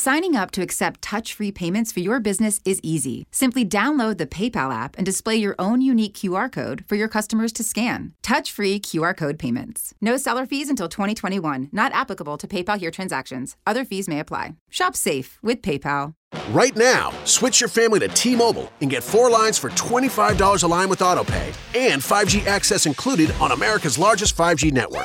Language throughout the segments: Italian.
Signing up to accept touch free payments for your business is easy. Simply download the PayPal app and display your own unique QR code for your customers to scan. Touch free QR code payments. No seller fees until 2021, not applicable to PayPal here transactions. Other fees may apply. Shop safe with PayPal. Right now, switch your family to T Mobile and get four lines for $25 a line with AutoPay and 5G access included on America's largest 5G network.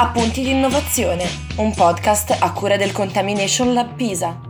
Appunti di innovazione, un podcast a cura del Contamination Lab Pisa.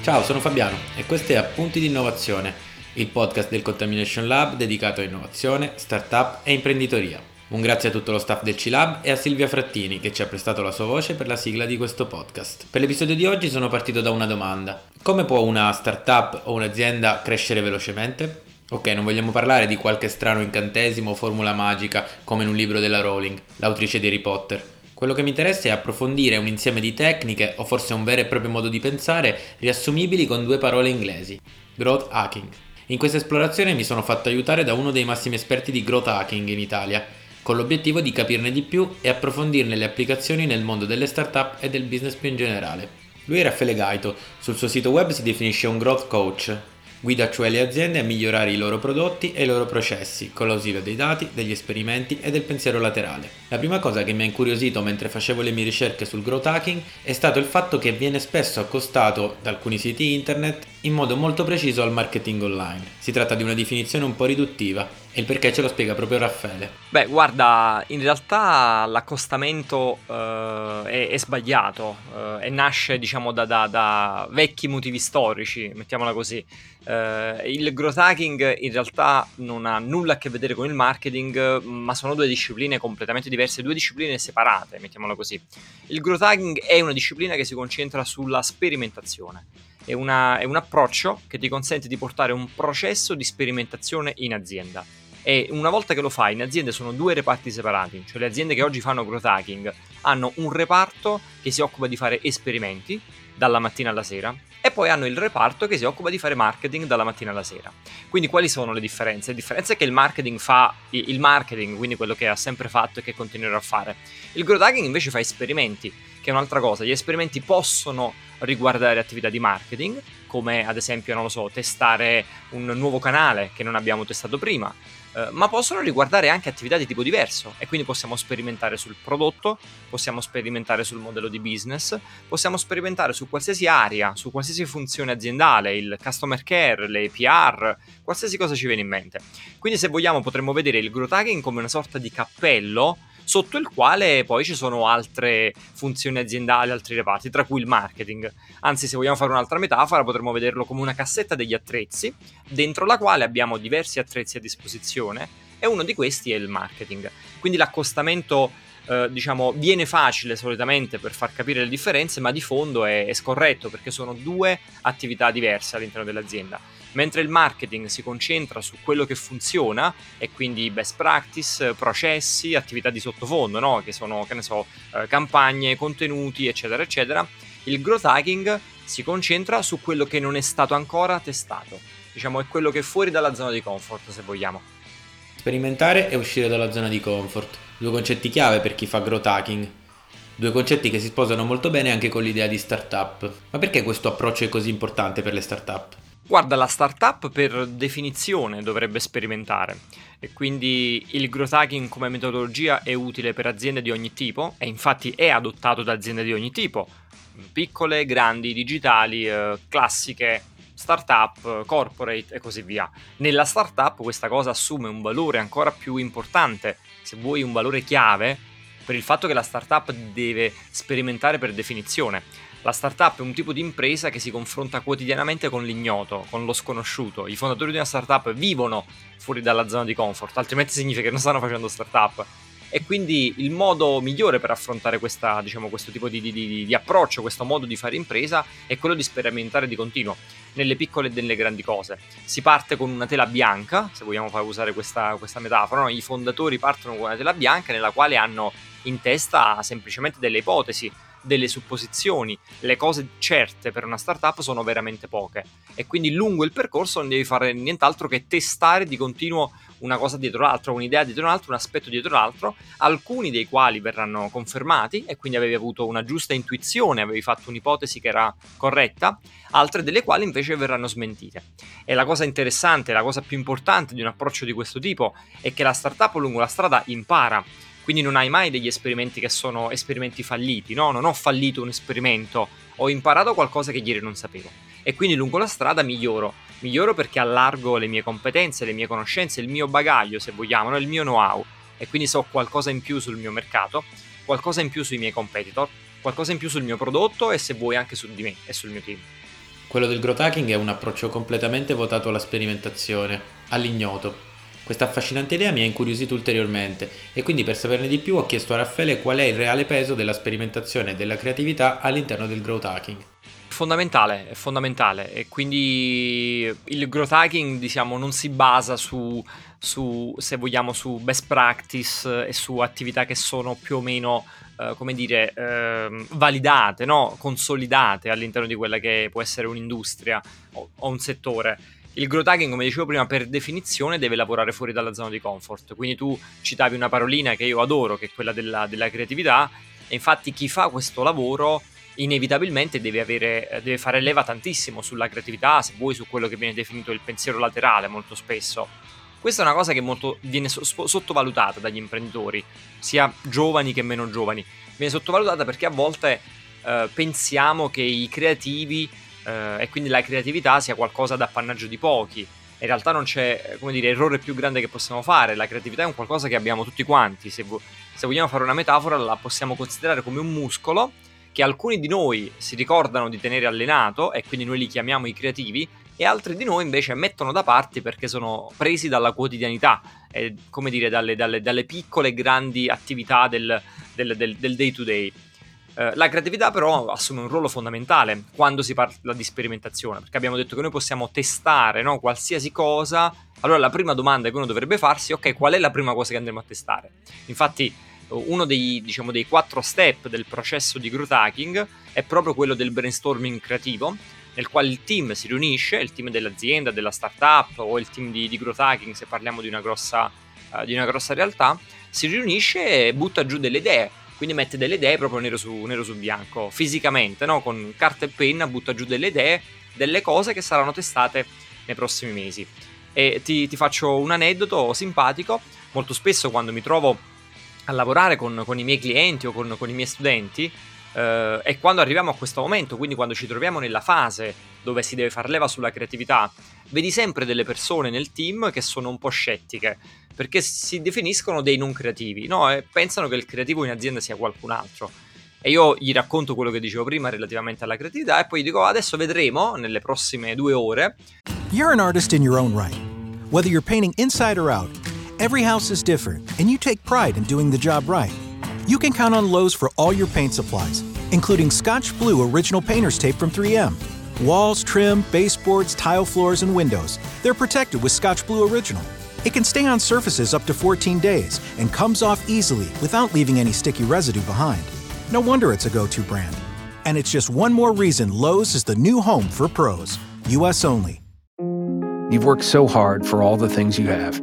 Ciao, sono Fabiano e questo è Appunti di Innovazione, il podcast del Contamination Lab dedicato a innovazione, startup e imprenditoria. Un grazie a tutto lo staff del C-Lab e a Silvia Frattini che ci ha prestato la sua voce per la sigla di questo podcast. Per l'episodio di oggi sono partito da una domanda. Come può una startup o un'azienda crescere velocemente? Ok, non vogliamo parlare di qualche strano incantesimo o formula magica come in un libro della Rowling, l'autrice di Harry Potter. Quello che mi interessa è approfondire un insieme di tecniche o forse un vero e proprio modo di pensare riassumibili con due parole inglesi. Growth hacking. In questa esplorazione mi sono fatto aiutare da uno dei massimi esperti di growth hacking in Italia, con l'obiettivo di capirne di più e approfondirne le applicazioni nel mondo delle startup e del business più in generale. Lui è Raffaele Gaito, sul suo sito web si definisce un growth coach, Guida cioè le aziende a migliorare i loro prodotti e i loro processi con l'ausilio dei dati, degli esperimenti e del pensiero laterale. La prima cosa che mi ha incuriosito mentre facevo le mie ricerche sul growth hacking è stato il fatto che viene spesso accostato da alcuni siti internet in modo molto preciso al marketing online. Si tratta di una definizione un po' riduttiva e il perché ce lo spiega proprio Raffaele. Beh, guarda, in realtà l'accostamento eh, è, è, sbagliato eh, e nasce, diciamo, da, da, da, vecchi motivi storici, mettiamola così. Eh, il growth hacking in realtà non ha nulla a che vedere con il marketing, ma sono due discipline completamente diverse, due discipline separate, mettiamola così. Il growth hacking è una disciplina che si concentra sulla sperimentazione. È, una, è un approccio che ti consente di portare un processo di sperimentazione in azienda e una volta che lo fai in aziende sono due reparti separati, cioè le aziende che oggi fanno growth hacking hanno un reparto che si occupa di fare esperimenti dalla mattina alla sera e poi hanno il reparto che si occupa di fare marketing dalla mattina alla sera. Quindi quali sono le differenze? La differenza è che il marketing fa il marketing, quindi quello che ha sempre fatto e che continuerà a fare. Il growth hacking invece fa esperimenti, che è un'altra cosa. Gli esperimenti possono riguardare attività di marketing, come ad esempio, non lo so, testare un nuovo canale che non abbiamo testato prima, eh, ma possono riguardare anche attività di tipo diverso e quindi possiamo sperimentare sul prodotto, possiamo sperimentare sul modello di business, possiamo sperimentare su qualsiasi area, su qualsiasi funzione aziendale, il customer care, le PR, qualsiasi cosa ci viene in mente. Quindi se vogliamo potremmo vedere il growth hacking come una sorta di cappello sotto il quale poi ci sono altre funzioni aziendali, altri reparti, tra cui il marketing. Anzi, se vogliamo fare un'altra metafora, potremmo vederlo come una cassetta degli attrezzi, dentro la quale abbiamo diversi attrezzi a disposizione e uno di questi è il marketing. Quindi l'accostamento eh, diciamo, viene facile solitamente per far capire le differenze, ma di fondo è, è scorretto perché sono due attività diverse all'interno dell'azienda mentre il marketing si concentra su quello che funziona e quindi best practice, processi, attività di sottofondo, no? che sono, che so, eh, campagne, contenuti, eccetera, eccetera, il growth hacking si concentra su quello che non è stato ancora testato. Diciamo, è quello che è fuori dalla zona di comfort, se vogliamo. Sperimentare e uscire dalla zona di comfort. Due concetti chiave per chi fa growth hacking. Due concetti che si sposano molto bene anche con l'idea di startup. Ma perché questo approccio è così importante per le startup? Guarda, la startup per definizione dovrebbe sperimentare e quindi il growth hacking come metodologia è utile per aziende di ogni tipo e infatti è adottato da aziende di ogni tipo, piccole, grandi, digitali, eh, classiche, startup, corporate e così via. Nella startup questa cosa assume un valore ancora più importante, se vuoi un valore chiave, per il fatto che la startup deve sperimentare per definizione La startup è un tipo di impresa che si confronta quotidianamente con l'ignoto, con lo sconosciuto. I fondatori di una startup vivono fuori dalla zona di comfort, altrimenti significa che non stanno facendo startup. E quindi il modo migliore per affrontare questa, diciamo, questo tipo di, di, di, approccio, questo modo di fare impresa, è quello di sperimentare di continuo, nelle piccole e nelle grandi cose. Si parte con una tela bianca, se vogliamo far usare questa, questa metafora, no? i fondatori partono con una tela bianca nella quale hanno in testa semplicemente delle ipotesi, delle supposizioni, le cose certe per una startup sono veramente poche e quindi lungo il percorso non devi fare nient'altro che testare di continuo una cosa dietro l'altra, un'idea dietro l'altra, un aspetto dietro l'altro, alcuni dei quali verranno confermati e quindi avevi avuto una giusta intuizione, avevi fatto un'ipotesi che era corretta, altre delle quali invece verranno smentite. E la cosa interessante, la cosa più importante di un approccio di questo tipo è che la startup lungo la strada impara quindi non hai mai degli esperimenti che sono esperimenti falliti, no? Non ho fallito un esperimento, ho imparato qualcosa che ieri non sapevo. E quindi lungo la strada miglioro. Miglioro perché allargo le mie competenze, le mie conoscenze, il mio bagaglio, se vogliamo, no? il mio know-how. E quindi so qualcosa in più sul mio mercato, qualcosa in più sui miei competitor, qualcosa in più sul mio prodotto e se vuoi anche su di me e sul mio team. Quello del growth hacking è un approccio completamente votato alla sperimentazione, all'ignoto questa affascinante idea mi ha incuriosito ulteriormente e quindi per saperne di più ho chiesto a Raffaele qual è il reale peso della sperimentazione e della creatività all'interno del growth hacking. Fondamentale, è fondamentale e quindi il growth hacking diciamo non si basa su, su se vogliamo su best practice e su attività che sono più o meno Uh, come dire, uh, validate, no? consolidate all'interno di quella che può essere un'industria o, o un settore il growth hacking, come dicevo prima, per definizione deve lavorare fuori dalla zona di comfort. Quindi tu citavi una parolina che io adoro, che è quella della, della creatività, e infatti chi fa questo lavoro inevitabilmente deve, avere, deve fare leva tantissimo sulla creatività, se vuoi, su quello che viene definito il pensiero laterale molto spesso. Questa è una cosa che molto, viene sottovalutata dagli imprenditori, sia giovani che meno giovani. Viene sottovalutata perché a volte eh, pensiamo che i creativi eh, e quindi la creatività sia qualcosa d'appannaggio di pochi. In realtà non c'è, come dire, errore più grande che possiamo fare, la creatività è un qualcosa che abbiamo tutti quanti, se, vo- se vogliamo fare una metafora la possiamo considerare come un muscolo che alcuni di noi si ricordano di tenere allenato e quindi noi li chiamiamo i creativi e altri di noi invece mettono da parte perché sono presi dalla quotidianità, eh, come dire, dalle, dalle, dalle piccole e grandi attività del, del, del, del day to day. Eh, la creatività però assume un ruolo fondamentale quando si parla di sperimentazione, perché abbiamo detto che noi possiamo testare no, qualsiasi cosa. Allora la prima domanda che uno dovrebbe farsi è ok, qual è la prima cosa che andremo a testare? Infatti uno dei, diciamo, dei quattro step del processo di growth hacking è proprio quello del brainstorming creativo, nel quale il team si riunisce, il team dell'azienda, della startup o il team di, di growth hacking, se parliamo di una grossa, uh, di una grossa realtà, si riunisce e butta giù delle idee quindi mette delle idee proprio nero su, nero su bianco, fisicamente, no? con carta e penna butta giù delle idee, delle cose che saranno testate nei prossimi mesi. E ti, ti faccio un aneddoto simpatico, molto spesso quando mi trovo a lavorare con, con i miei clienti o con, con i miei studenti, eh, e quando arriviamo a questo momento, quindi quando ci troviamo nella fase dove si deve far leva sulla creatività, vedi sempre delle persone nel team che sono un po' scettiche perché si definiscono dei non creativi no? e pensano che il creativo in azienda sia qualcun altro. E io gli racconto quello che dicevo prima relativamente alla creatività e poi gli dico adesso vedremo nelle prossime due ore. You're an artist in your own right. Whether you're painting inside or out, every house is different and you take pride in doing the job right. You can count on Lowe's for all your paint supplies, including Scotch Blue Original Painter's Tape from 3M. Walls, trim, baseboards, tile floors, and windows. They're protected with Scotch Blue Original. It can stay on surfaces up to 14 days and comes off easily without leaving any sticky residue behind. No wonder it's a go to brand. And it's just one more reason Lowe's is the new home for pros, US only. You've worked so hard for all the things you have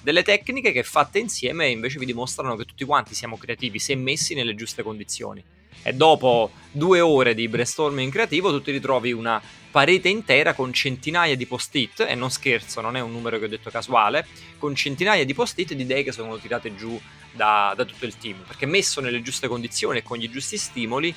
Delle tecniche che fatte insieme invece vi dimostrano che tutti quanti siamo creativi se messi nelle giuste condizioni. E dopo due ore di brainstorming creativo tu ti ritrovi una parete intera con centinaia di post-it, e non scherzo, non è un numero che ho detto casuale, con centinaia di post-it di idee che sono tirate giù da, da tutto il team, perché messo nelle giuste condizioni e con gli giusti stimoli,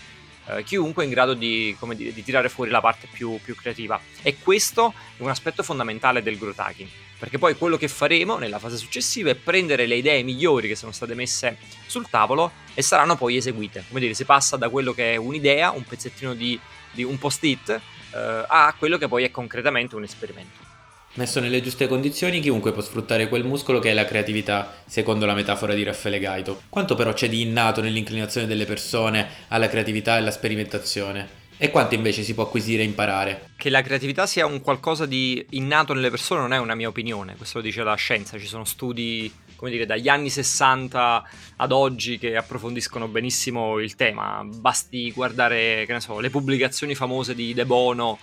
eh, chiunque è in grado di, dire, di, tirare fuori la parte più, più, creativa. E questo è un aspetto fondamentale del growth hacking, perché poi quello che faremo nella fase successiva è prendere le idee migliori che sono state messe sul tavolo e saranno poi eseguite. Come dire, si passa da quello che è un'idea, un pezzettino di, di un post-it, eh, a quello che poi è concretamente un esperimento. Messo nelle giuste condizioni, chiunque può sfruttare quel muscolo che è la creatività, secondo la metafora di Raffaele Gaito. Quanto però c'è di innato nell'inclinazione delle persone alla creatività e alla sperimentazione? E quanto invece si può acquisire e imparare? Che la creatività sia un qualcosa di innato nelle persone non è una mia opinione, questo lo dice la scienza, ci sono studi, come dire, dagli anni 60 ad oggi che approfondiscono benissimo il tema. Basti guardare, che ne so, le pubblicazioni famose di De Bono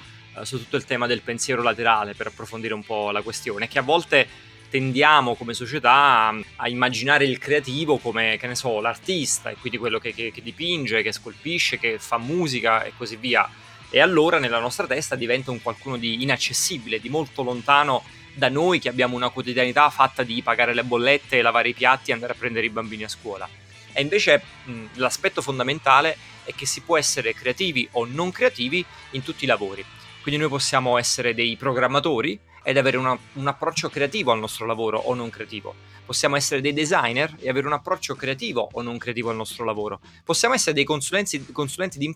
su tutto il tema del pensiero laterale per approfondire un po' la questione, che a volte tendiamo come società a, immaginare il creativo come, che ne so, l'artista, e quindi quello che, che, che dipinge, che scolpisce, che fa musica e così via. E allora nella nostra testa diventa un qualcuno di inaccessibile, di molto lontano da noi che abbiamo una quotidianità fatta di pagare le bollette, lavare i piatti e andare a prendere i bambini a scuola. E invece mh, l'aspetto fondamentale è che si può essere creativi o non creativi in tutti i lavori. Quindi noi possiamo essere dei programmatori ed avere una, un approccio creativo al nostro lavoro o non creativo. Possiamo essere dei designer e avere un approccio creativo o non creativo al nostro lavoro. Possiamo essere dei consulenti, consulenti di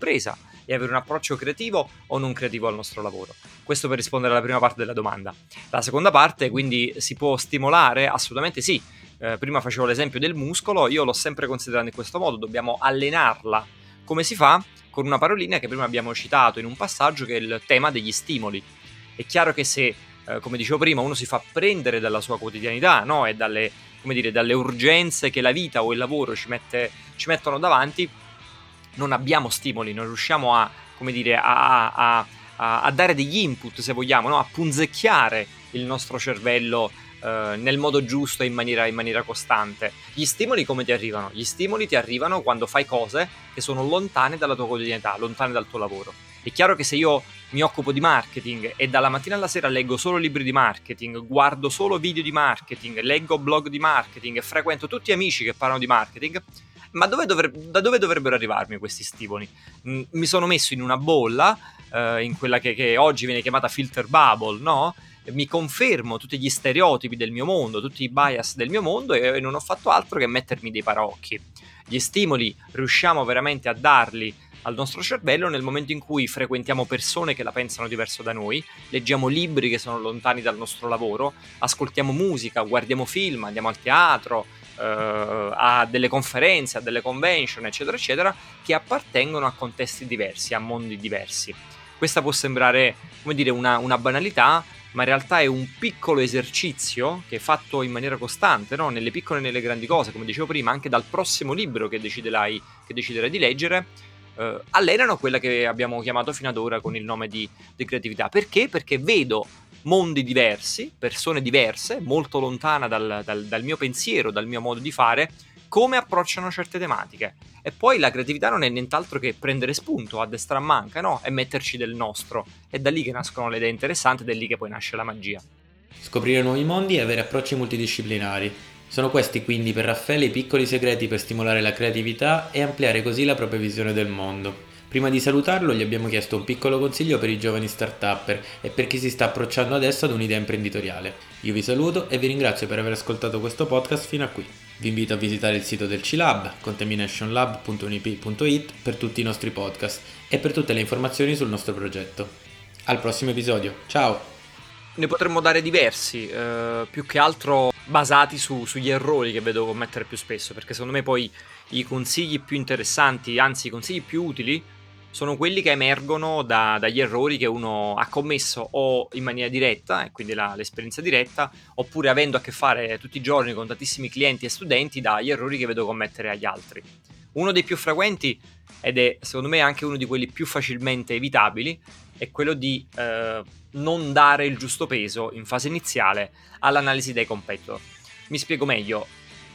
e avere un approccio creativo o non creativo al nostro lavoro. Questo per rispondere alla prima parte della domanda. La seconda parte, quindi, si può stimolare? Assolutamente sì. Eh, prima facevo l'esempio del muscolo, io l'ho sempre considerato in questo modo, dobbiamo allenarla. Come si fa? con una parolina che prima abbiamo citato in un passaggio che è il tema degli stimoli. È chiaro che se, eh, come dicevo prima, uno si fa prendere dalla sua quotidianità no? e dalle, dire, dalle, urgenze che la vita o il lavoro ci, mette, ci, mettono davanti, non abbiamo stimoli, non riusciamo a, dire, a, a, a dare degli input, se vogliamo, no? a punzecchiare il nostro cervello eh, nel modo giusto e in maniera, in maniera costante. Gli stimoli come ti arrivano? Gli stimoli ti arrivano quando fai cose che sono lontane dalla tua quotidianità, lontane dal tuo lavoro. È chiaro che se io mi occupo di marketing e dalla mattina alla sera leggo solo libri di marketing, guardo solo video di marketing, leggo blog di marketing frequento tutti amici che parlano di marketing, ma dove dovre- da dove dovrebbero arrivarmi questi stimoli? Mm, mi sono messo in una bolla, eh, in quella che, che oggi viene chiamata filter bubble, no? Mi confermo tutti gli stereotipi del mio mondo, tutti i bias del mio mondo e, non ho fatto altro che mettermi dei parocchi. Gli stimoli riusciamo veramente a darli al nostro cervello nel momento in cui frequentiamo persone che la pensano diverso da noi, leggiamo libri che sono lontani dal nostro lavoro, ascoltiamo musica, guardiamo film, andiamo al teatro, eh, a delle conferenze, a delle convention, eccetera, eccetera, che appartengono a contesti diversi, a mondi diversi. Questa può sembrare, come dire, una, una banalità, ma in realtà è un piccolo esercizio che è fatto in maniera costante, no? nelle piccole e nelle grandi cose, come dicevo prima, anche dal prossimo libro che deciderai, che deciderai di leggere, eh, allenano quella che abbiamo chiamato fino ad ora con il nome di, di creatività. Perché? Perché vedo mondi diversi, persone diverse, molto lontana dal, dal, dal mio pensiero, dal mio modo di fare, come approcciano certe tematiche. E poi la creatività non è nient'altro che prendere spunto a destra manca, no? E metterci del nostro. È da lì che nascono le idee interessanti ed è lì che poi nasce la magia. Scoprire nuovi mondi e avere approcci multidisciplinari. Sono questi quindi per Raffaele i piccoli segreti per stimolare la creatività e ampliare così la propria visione del mondo. Prima di salutarlo gli abbiamo chiesto un piccolo consiglio per i giovani start-upper e per chi si sta approcciando adesso ad un'idea imprenditoriale. Io vi saluto e vi ringrazio per aver ascoltato questo podcast fino a qui. Vi invito a visitare il sito del C-Lab, contaminationlab.unip.it per tutti i nostri podcast e per tutte le informazioni sul nostro progetto. Al prossimo episodio, ciao! Ne potremmo dare diversi, eh, più che altro basati su, sugli errori che vedo commettere più spesso, perché secondo me poi i consigli più interessanti, anzi i consigli più utili, sono quelli che emergono da, dagli errori che uno ha commesso o in maniera diretta, e quindi la, l'esperienza diretta, oppure avendo a che fare tutti i giorni con tantissimi clienti e studenti dagli errori che vedo commettere agli altri. Uno dei più frequenti, ed è secondo me anche uno di quelli più facilmente evitabili, è quello di eh, non dare il giusto peso in fase iniziale all'analisi dei competitor. Mi spiego meglio.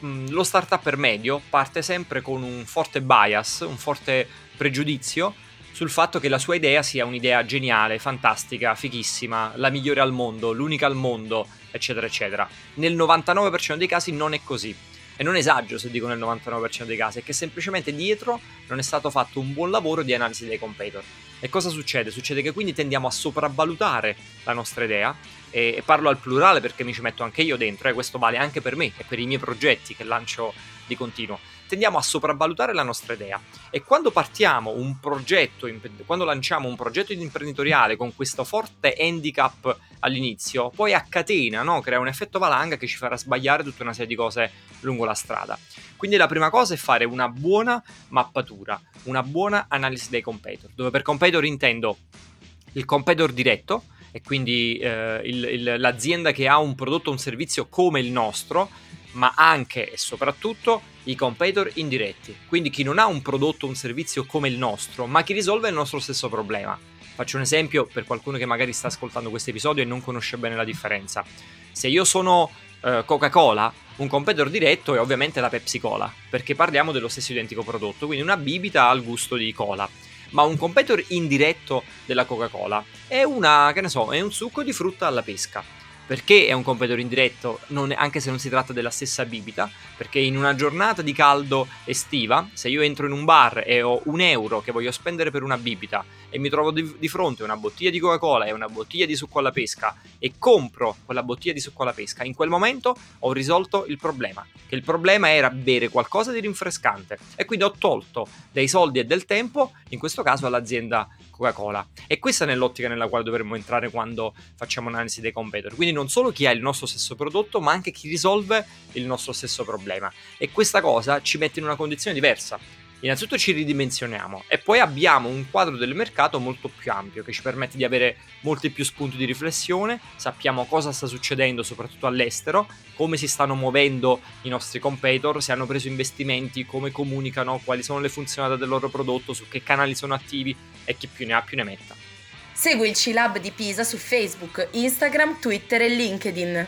Mm, lo startup per medio parte sempre con un forte bias, un forte pregiudizio sul fatto che la sua idea sia un'idea geniale, fantastica, fighissima, la migliore al mondo, l'unica al mondo, eccetera, eccetera. Nel 99% dei casi non è così. E non esagero se dico nel 99% dei casi, è che semplicemente dietro non è stato fatto un buon lavoro di analisi dei competitor. E cosa succede? Succede che quindi tendiamo a sopravvalutare la nostra idea, e, parlo al plurale perché mi ci metto anche io dentro, e questo vale anche per me e per i miei progetti che lancio di continuo tendiamo a sopravvalutare la nostra idea e quando partiamo un progetto, quando lanciamo un progetto imprenditoriale con questo forte handicap all'inizio, poi a catena, no? crea un effetto valanga che ci farà sbagliare tutta una serie di cose lungo la strada. Quindi la prima cosa è fare una buona mappatura, una buona analisi dei competitor, dove per competitor intendo il competitor diretto, e quindi eh, il, il, l'azienda che ha un prodotto o un servizio come il nostro, ma anche e soprattutto i competitor indiretti, quindi chi non ha un prodotto o un servizio come il nostro, ma chi risolve il nostro stesso problema. Faccio un esempio per qualcuno che magari sta ascoltando questo episodio e non conosce bene la differenza. Se io sono eh, Coca-Cola, un competitor diretto è ovviamente la Pepsi Cola, perché parliamo dello stesso identico prodotto, quindi una bibita al gusto di cola. Ma un competitor indiretto della Coca-Cola è una, so, è un succo di frutta alla pesca perché è un competitor indiretto, non, anche se non si tratta della stessa bibita, perché in una giornata di caldo estiva, se io entro in un bar e ho un euro che voglio spendere per una bibita e mi trovo di, di fronte una bottiglia di Coca-Cola e una bottiglia di succo alla pesca e compro quella bottiglia di succo alla pesca, in quel momento ho risolto il problema, che il problema era bere qualcosa di rinfrescante e quindi ho tolto dei soldi e del tempo, in questo caso all'azienda Coca-Cola. E questa è nell'ottica nella quale dovremmo entrare quando facciamo un'analisi dei competitor. Quindi non solo chi ha il nostro stesso prodotto, ma anche chi risolve il nostro stesso problema. E questa cosa ci mette in una condizione diversa Innanzitutto ci ridimensioniamo e poi abbiamo un quadro del mercato molto più ampio che ci permette di avere molti più spunti di riflessione, sappiamo cosa sta succedendo soprattutto all'estero, come si stanno muovendo i nostri competitor, se hanno preso investimenti, come comunicano, quali sono le funzionalità del loro prodotto, su che canali sono attivi e chi più ne ha più ne metta. Segui il C-Lab di Pisa su Facebook, Instagram, Twitter e LinkedIn.